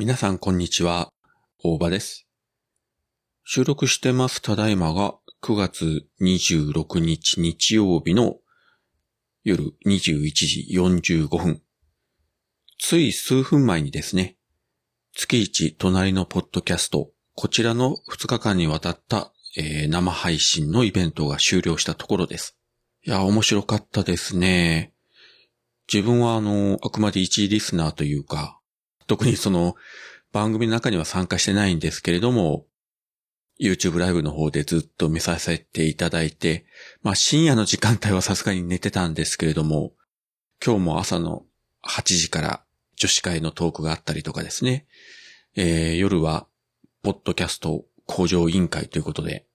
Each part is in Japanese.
皆さんこんにちは、大場です。収録してますただいまが9月26日日曜日の夜21時45分。つい数分前にですね、月一隣のポッドキャスト、こちらの2日間にわたった、えー生配信のイベントが終了したところです。いや、面白かったですね。自分はあの、あくまで一リスナーというか、特にその番組の中には参加してないんですけれども、YouTube ライブの方でずっと見させていただいて、まあ深夜の時間帯はさすがに寝てたんですけれども、今日も朝の8時から女子会のトークがあったりとかですね、えー夜はポッドキャスト向上委員会ということで、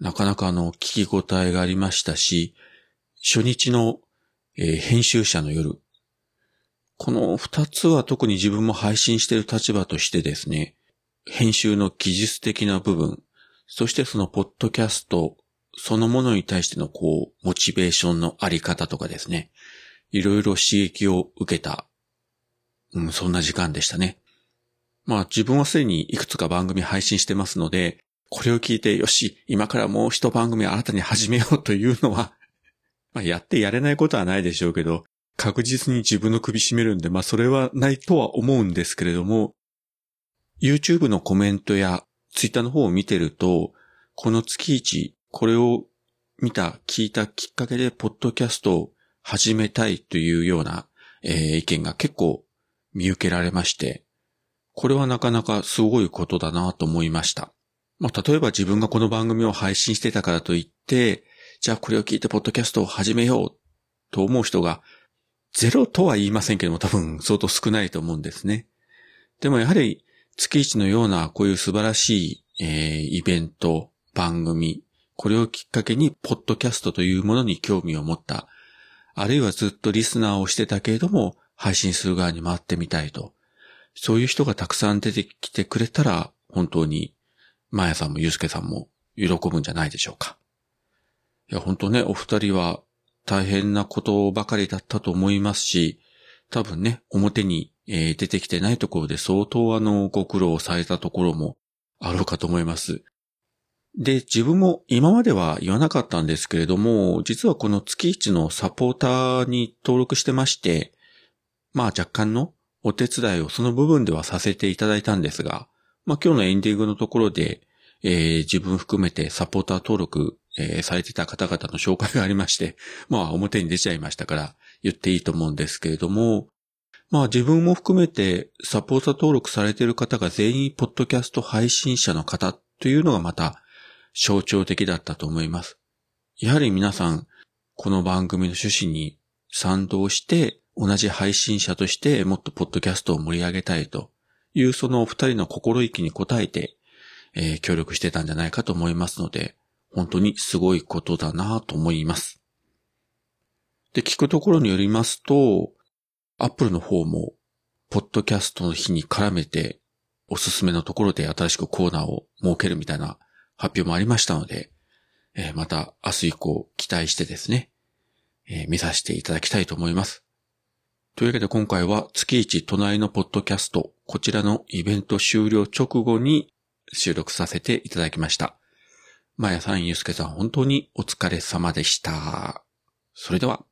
なかなかあの聞き応えがありましたし、初日の、えー編集者の夜、この二つは特に自分も配信している立場としてですね、編集の技術的な部分、そしてそのポッドキャストそのものに対してのこう、モチベーションのあり方とかですね、いろいろ刺激を受けた、うん、そんな時間でしたね。まあ自分はすでにいくつか番組配信してますので、これを聞いて、よし、今からもう一番組新たに始めようというのは、まあやってやれないことはないでしょうけど、確実に自分の首絞めるんで、まあそれはないとは思うんですけれども、YouTube のコメントや Twitter の方を見てると、この月一、これを見た、聞いたきっかけで、ポッドキャストを始めたいというような、えー意見が結構見受けられまして、これはなかなかすごいことだなと思いました。まあ、例えば自分がこの番組を配信してたからといって、じゃあこれを聞いてポッドキャストを始めようと思う人がゼロとは言いませんけども多分相当少ないと思うんですね。でもやはり月一のようなこういう素晴らしい、えーイベント、番組、これをきっかけにポッドキャストというものに興味を持った。あるいはずっとリスナーをしてたけれども配信する側に回ってみたいと。そういう人がたくさん出てきてくれたら本当にマヤさんもユうスケさんも喜ぶんじゃないでしょうか。いや本当ね、お二人は大変なことばかりだったと思いますし、多分ね、表に、出てきてないところで相当あの、ご苦労されたところもあろうかと思います。で、自分も今までは言わなかったんですけれども、実はこの月一のサポーターに登録してまして、まあ若干のお手伝いをその部分ではさせていただいたんですが、まあ今日のエンディングのところで、えー自分含めてサポーター登録、えーされてた方々の紹介がありまして、まあ表に出ちゃいましたから言っていいと思うんですけれども、まあ自分も含めてサポーター登録されている方が全員ポッドキャスト配信者の方というのがまた象徴的だったと思います。やはり皆さん、この番組の趣旨に賛同して、同じ配信者としてもっとポッドキャストを盛り上げたいというそのお二人の心意気に応えて、えー協力してたんじゃないかと思いますので、本当にすごいことだなと思います。で、聞くところによりますと、アップルの方も、ポッドキャストの日に絡めて、おすすめのところで新しくコーナーを設けるみたいな発表もありましたので、えーまた明日以降期待してですね、えー見させていただきたいと思います。というわけで今回は月一隣のポッドキャスト、こちらのイベント終了直後に収録させていただきました。まやさん、ゆうすけさん、本当にお疲れ様でした。それでは。